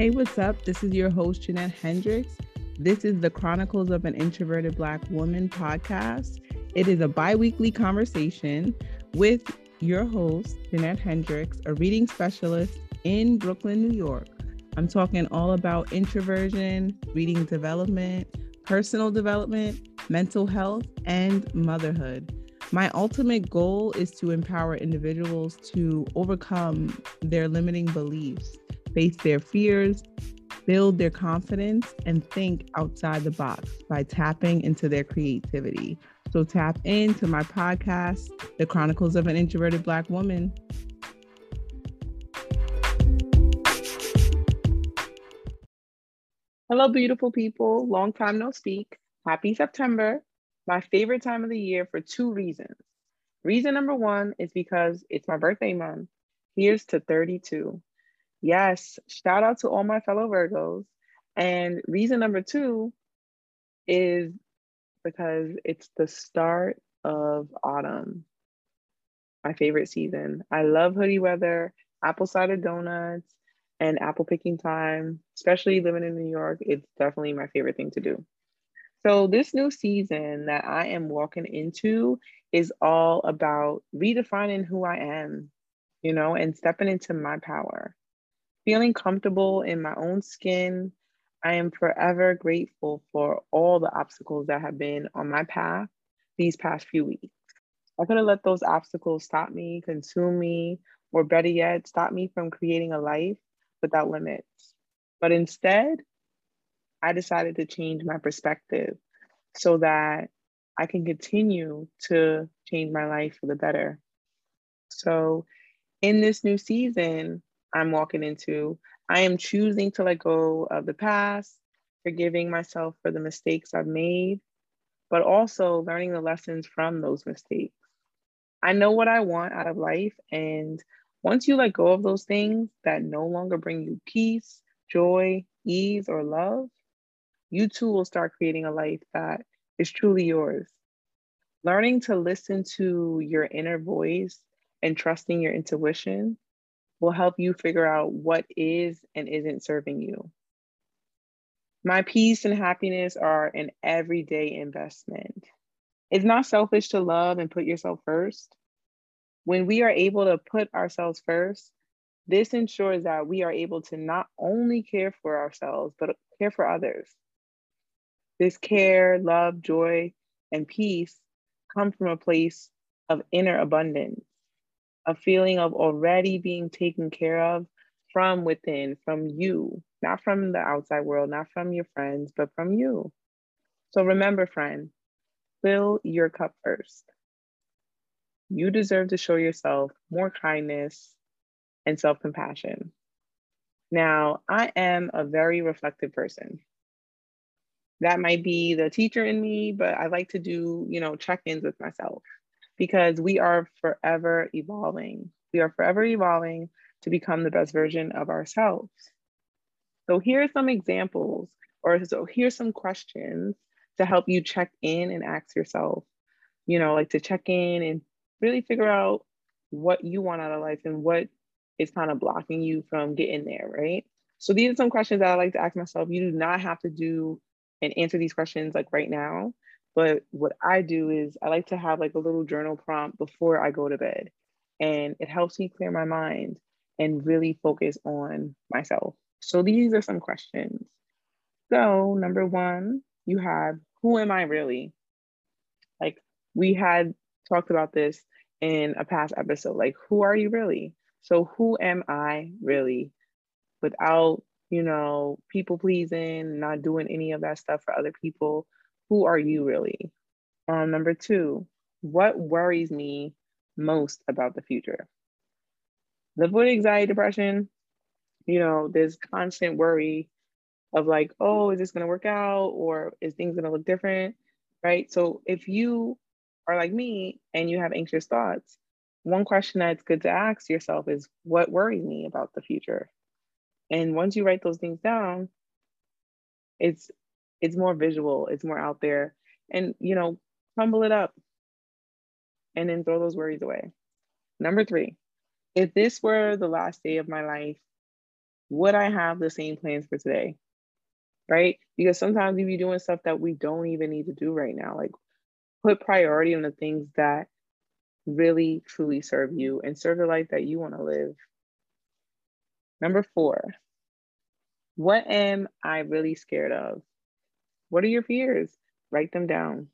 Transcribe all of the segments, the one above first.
Hey, what's up? This is your host, Jeanette Hendricks. This is the Chronicles of an Introverted Black Woman podcast. It is a bi weekly conversation with your host, Jeanette Hendricks, a reading specialist in Brooklyn, New York. I'm talking all about introversion, reading development, personal development, mental health, and motherhood. My ultimate goal is to empower individuals to overcome their limiting beliefs face their fears, build their confidence, and think outside the box by tapping into their creativity. So tap into my podcast, The Chronicles of an Introverted Black Woman. Hello, beautiful people. Long time no speak. Happy September. My favorite time of the year for two reasons. Reason number one is because it's my birthday month. Here's to 32. Yes, shout out to all my fellow Virgos. And reason number two is because it's the start of autumn, my favorite season. I love hoodie weather, apple cider donuts, and apple picking time, especially living in New York. It's definitely my favorite thing to do. So, this new season that I am walking into is all about redefining who I am, you know, and stepping into my power feeling comfortable in my own skin. I am forever grateful for all the obstacles that have been on my path these past few weeks. I could have let those obstacles stop me, consume me, or better yet, stop me from creating a life without limits. But instead, I decided to change my perspective so that I can continue to change my life for the better. So, in this new season, I'm walking into. I am choosing to let go of the past, forgiving myself for the mistakes I've made, but also learning the lessons from those mistakes. I know what I want out of life. And once you let go of those things that no longer bring you peace, joy, ease, or love, you too will start creating a life that is truly yours. Learning to listen to your inner voice and trusting your intuition will help you figure out what is and isn't serving you. My peace and happiness are an everyday investment. It's not selfish to love and put yourself first. When we are able to put ourselves first, this ensures that we are able to not only care for ourselves, but care for others. This care, love, joy, and peace come from a place of inner abundance a feeling of already being taken care of from within, from you, not from the outside world, not from your friends, but from you. So remember, friend, fill your cup first. You deserve to show yourself more kindness and self compassion. Now, I am a very reflective person. That might be the teacher in me, but I like to do, you know, check ins with myself because we are forever evolving. We are forever evolving to become the best version of ourselves. So here are some examples, or so here's some questions to help you check in and ask yourself, you know, like to check in and really figure out what you want out of life and what is kind of blocking you from getting there, right? So these are some questions that I like to ask myself. You do not have to do and answer these questions like right now. But what I do is I like to have like a little journal prompt before I go to bed. And it helps me clear my mind and really focus on myself. So these are some questions. So, number one, you have who am I really? Like we had talked about this in a past episode. Like, who are you really? So, who am I really without, you know, people pleasing, not doing any of that stuff for other people? Who are you really? Um, number two, what worries me most about the future? Live with anxiety, depression, you know, there's constant worry of like, oh, is this going to work out or is things going to look different? Right. So if you are like me and you have anxious thoughts, one question that's good to ask yourself is what worries me about the future? And once you write those things down, it's it's more visual, it's more out there. And, you know, crumble it up and then throw those worries away. Number three, if this were the last day of my life, would I have the same plans for today? Right? Because sometimes we be doing stuff that we don't even need to do right now. Like put priority on the things that really truly serve you and serve the life that you want to live. Number four, what am I really scared of? What are your fears? Write them down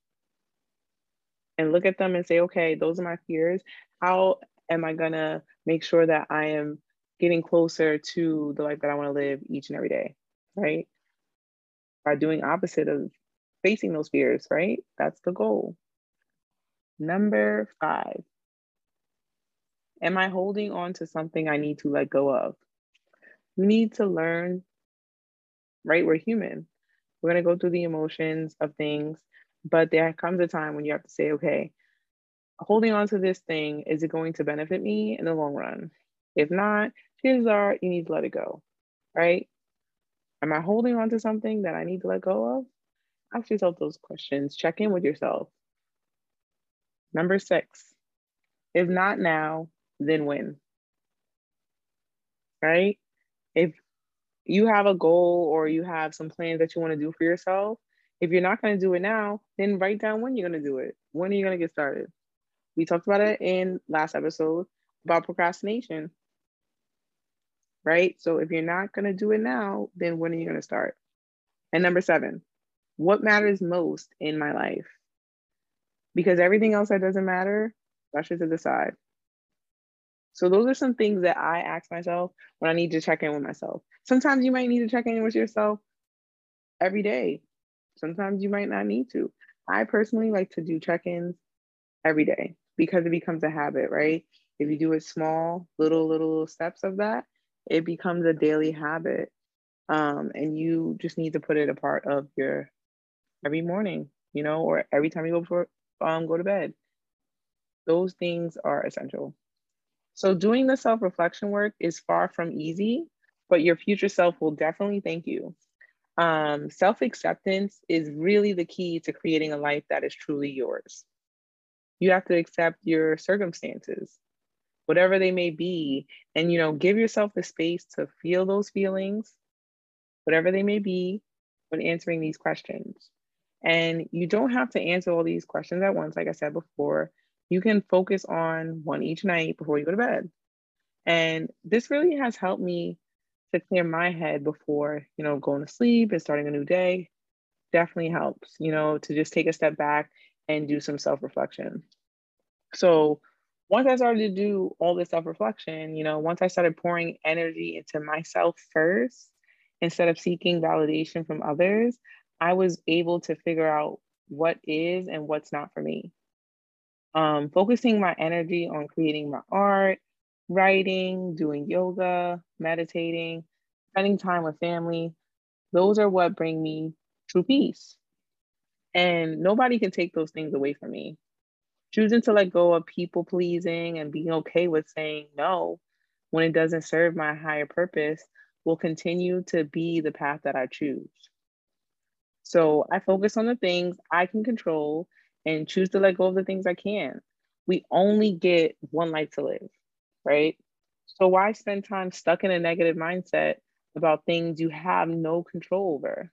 and look at them and say, okay, those are my fears. How am I going to make sure that I am getting closer to the life that I want to live each and every day? Right? By doing opposite of facing those fears, right? That's the goal. Number five, am I holding on to something I need to let go of? We need to learn, right? We're human. We're going to go through the emotions of things, but there comes a time when you have to say, okay, holding on to this thing, is it going to benefit me in the long run? If not, chances are you need to let it go, right? Am I holding on to something that I need to let go of? Ask yourself those questions. Check in with yourself. Number six, if not now, then when? Right? If you have a goal or you have some plans that you want to do for yourself, if you're not going to do it now, then write down when you're going to do it. When are you going to get started? We talked about it in last episode about procrastination. Right? So if you're not going to do it now, then when are you going to start? And number seven, what matters most in my life? Because everything else that doesn't matter, brush it to the side. So those are some things that I ask myself when I need to check in with myself. Sometimes you might need to check in with yourself every day. Sometimes you might not need to. I personally like to do check-ins every day because it becomes a habit, right? If you do it small, little, little steps of that, it becomes a daily habit. Um, and you just need to put it a part of your every morning, you know, or every time you go before um go to bed. Those things are essential. So doing the self-reflection work is far from easy, but your future self will definitely thank you. Um, self-acceptance is really the key to creating a life that is truly yours. You have to accept your circumstances, whatever they may be, and you know, give yourself the space to feel those feelings, whatever they may be, when answering these questions. And you don't have to answer all these questions at once, like I said before you can focus on one each night before you go to bed. And this really has helped me to clear my head before, you know, going to sleep and starting a new day. Definitely helps, you know, to just take a step back and do some self reflection. So, once I started to do all this self reflection, you know, once I started pouring energy into myself first, instead of seeking validation from others, I was able to figure out what is and what's not for me um, focusing my energy on creating my art, writing, doing yoga, meditating, spending time with family. Those are what bring me true peace. And nobody can take those things away from me. Choosing to let go of people pleasing and being okay with saying no when it doesn't serve my higher purpose will continue to be the path that I choose. So I focus on the things I can control and choose to let go of the things I can. We only get one life to live, right? So why spend time stuck in a negative mindset about things you have no control over?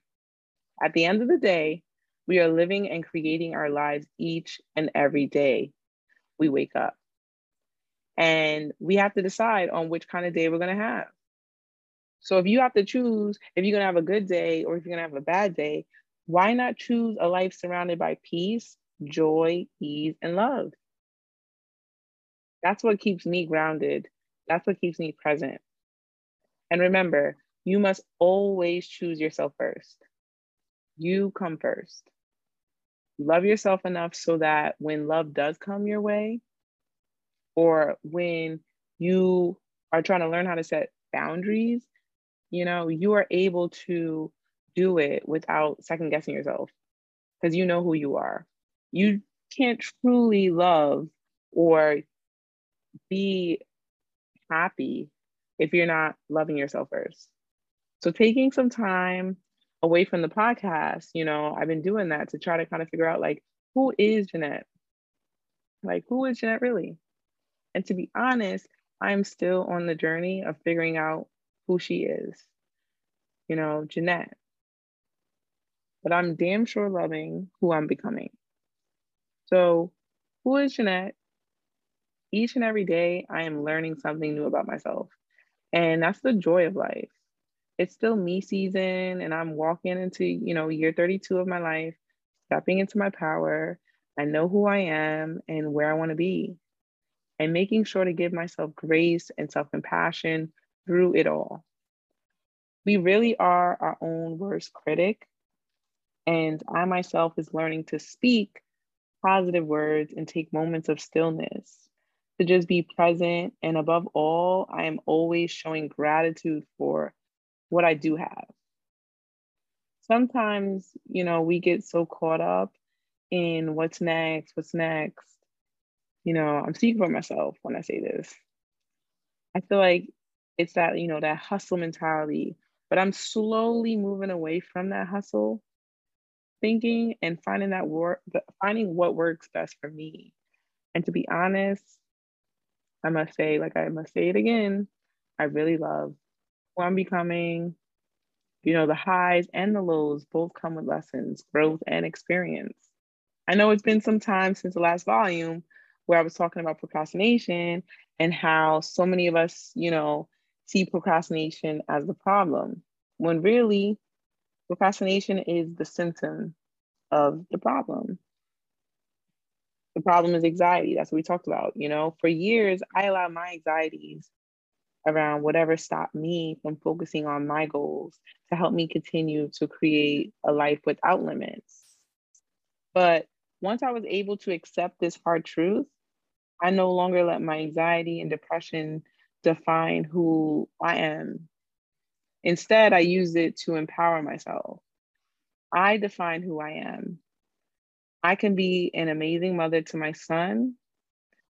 At the end of the day, we are living and creating our lives each and every day we wake up. And we have to decide on which kind of day we're going to have. So if you have to choose if you're going to have a good day or if you're going to have a bad day, why not choose a life surrounded by peace joy, ease, and love. That's what keeps me grounded. That's what keeps me present. And remember, you must always choose yourself first. You come first. Love yourself enough so that when love does come your way, or when you are trying to learn how to set boundaries, you know, you are able to do it without second guessing yourself because you know who you are you can't truly love or be happy if you're not loving yourself first. So taking some time away from the podcast, you know, I've been doing that to try to kind of figure out like who is Jeanette? Like who is Jeanette really? And to be honest, I'm still on the journey of figuring out who she is, you know, Jeanette. But I'm damn sure loving who I'm becoming. So, who is Jeanette? Each and every day, I am learning something new about myself. And that's the joy of life. It's still me season, and I'm walking into, you know, year 32 of my life, stepping into my power. I know who I am and where I want to be, and making sure to give myself grace and self compassion through it all. We really are our own worst critic. And I myself is learning to speak positive words and take moments of stillness to just be present. And above all, I am always showing gratitude for what I do have. Sometimes, you know, we get so caught up in what's next, what's next. You know, I'm speaking for myself when I say this. I feel like it's that, you know, that hustle mentality, but I'm slowly moving away from that hustle thinking and finding that work, finding what works best for me. And to be honest, I must say, like I must say it again, I really love who I'm becoming. You know, the highs and the lows both come with lessons, growth, and experience. I know it's been some time since the last volume where I was talking about procrastination and how so many of us, you know, see procrastination as the problem, when really procrastination is the symptom of the problem. The problem is anxiety. That's what we talked about. You know, for years, I allowed my anxieties around whatever stopped me from focusing on my goals to help me continue to create a life without limits. But once I was able to accept this hard truth, I no longer let my anxiety and depression define who I am. Instead, I use it to empower myself. I define who I am. I can be an amazing mother to my son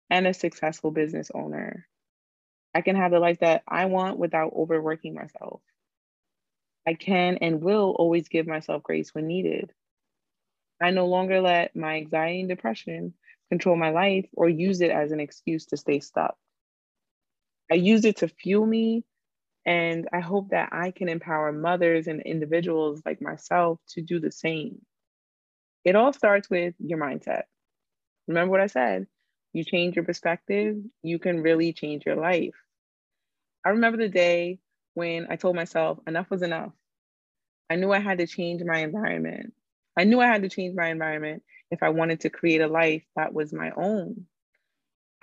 and a successful business owner. I can have the life that I want without overworking myself. I can and will always give myself grace when needed. I no longer let my anxiety and depression control my life or use it as an excuse to stay stuck. I use it to fuel me, and I hope that I can empower mothers and individuals like myself to do the same. It all starts with your mindset. Remember what I said? You change your perspective, you can really change your life. I remember the day when I told myself enough was enough. I knew I had to change my environment. I knew I had to change my environment if I wanted to create a life that was my own.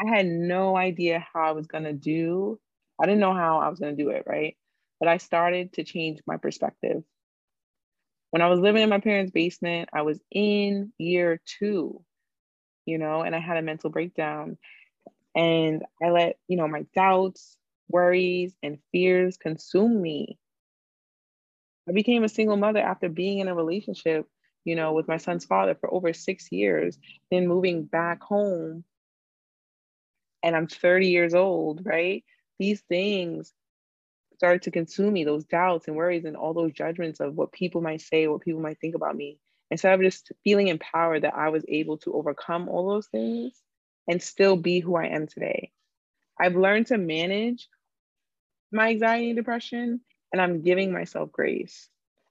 I had no idea how I was going to do. I didn't know how I was going to do it, right? But I started to change my perspective. When I was living in my parents' basement, I was in year two, you know, and I had a mental breakdown. And I let, you know, my doubts, worries, and fears consume me. I became a single mother after being in a relationship, you know, with my son's father for over six years, then moving back home. And I'm 30 years old, right? These things started to consume me, those doubts and worries and all those judgments of what people might say, what people might think about me. Instead of just feeling empowered that I was able to overcome all those things and still be who I am today. I've learned to manage my anxiety and depression, and I'm giving myself grace.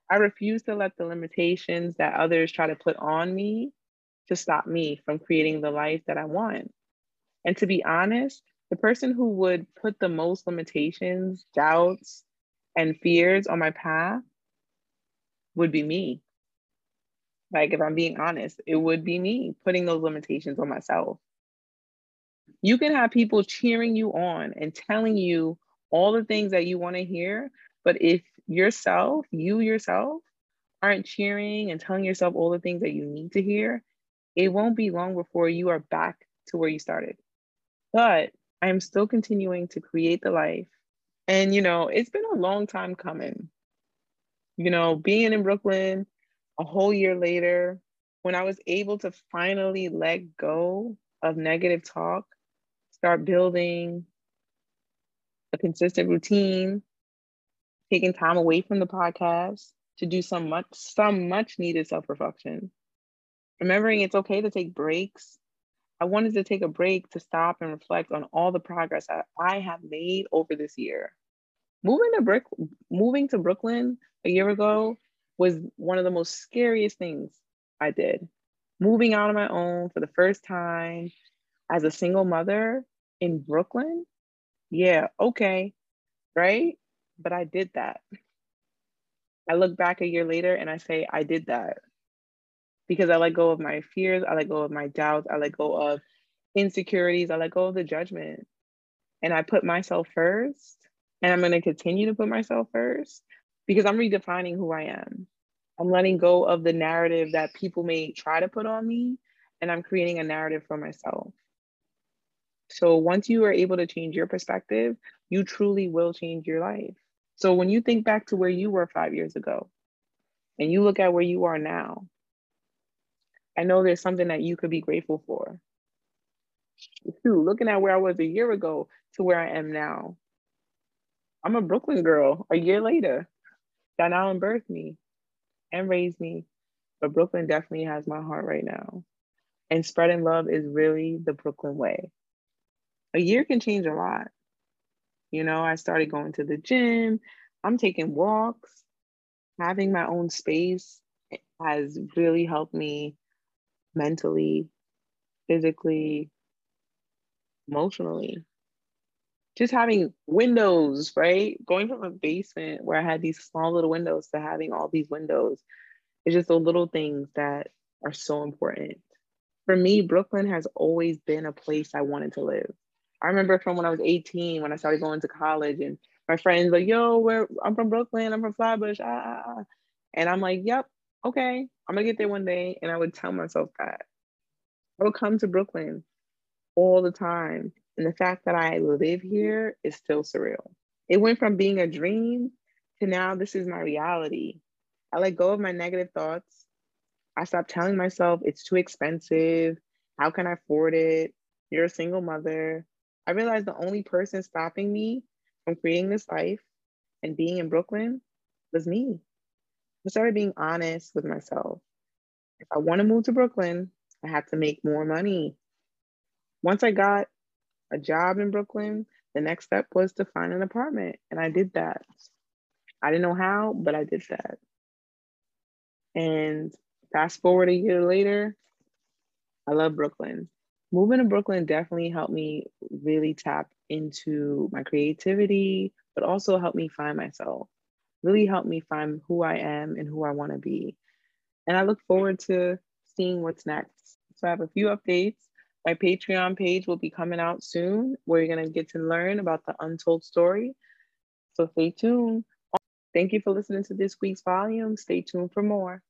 I refuse to let the limitations that others try to put on me to stop me from creating the life that I want. And to be honest, the person who would put the most limitations, doubts, and fears on my path would be me. Like, if I'm being honest, it would be me putting those limitations on myself. You can have people cheering you on and telling you all the things that you want to hear, but if yourself, you yourself, aren't cheering and telling yourself all the things that you need to hear, it won't be long before you are back to where you started. But I am still continuing to create the life. And, you know, it's been a long time coming. You know, being in Brooklyn a whole year later, when I was able to finally let go of negative talk, start building a consistent routine, taking time away from the podcast to do some much some much needed self-reflection. Remembering it's okay to take breaks I wanted to take a break to stop and reflect on all the progress that I have made over this year. moving to Brick, moving to Brooklyn a year ago was one of the most scariest things I did. Moving out on my own for the first time as a single mother in Brooklyn. Yeah, okay, right? But I did that. I look back a year later and I say, I did that because I let go of my fears, I let go of my doubts, I let go of insecurities, I let go of the judgment. And I put myself first. And I'm going to continue to put myself first because I'm redefining who I am. I'm letting go of the narrative that people may try to put on me, and I'm creating a narrative for myself. So once you are able to change your perspective, you truly will change your life. So when you think back to where you were five years ago and you look at where you are now, I know there's something that you could be grateful for. Too, looking at where I was a year ago to where I am now. I'm a Brooklyn girl a year later. That Allen birthed me and raised me. But Brooklyn definitely has my heart right now. And spreading love is really the Brooklyn way. A year can change a lot. You know, I started going to the gym, I'm taking walks, having my own space has really helped me mentally, physically, emotionally. Just having windows, right? Going from a basement where I had these small little windows to having all these windows. It's just the little things that are so important. For me, Brooklyn has always been a place I wanted to live. I remember from when I was 18, when I started going to college, and my friends like, "Yo, where I'm from Brooklyn. I'm from Flatbush." Ah, ah, ah. and I'm like, "Yep, okay, I'm gonna get there one day." And I would tell myself that I would come to Brooklyn all the time, and the fact that I live here is still surreal. It went from being a dream to now this is my reality. I let go of my negative thoughts. I stopped telling myself it's too expensive. How can I afford it? You're a single mother. I realized the only person stopping me from creating this life and being in Brooklyn was me. I started being honest with myself. If I want to move to Brooklyn, I have to make more money. Once I got a job in Brooklyn, the next step was to find an apartment, and I did that. I didn't know how, but I did that. And fast forward a year later, I love Brooklyn moving to Brooklyn definitely helped me really tap into my creativity, but also helped me find myself, really helped me find who I am and who I want to be. And I look forward to seeing what's next. So I have a few updates. My Patreon page will be coming out soon where you're going to get to learn about the untold story. So stay tuned. Thank you for listening to this week's volume. Stay tuned for more.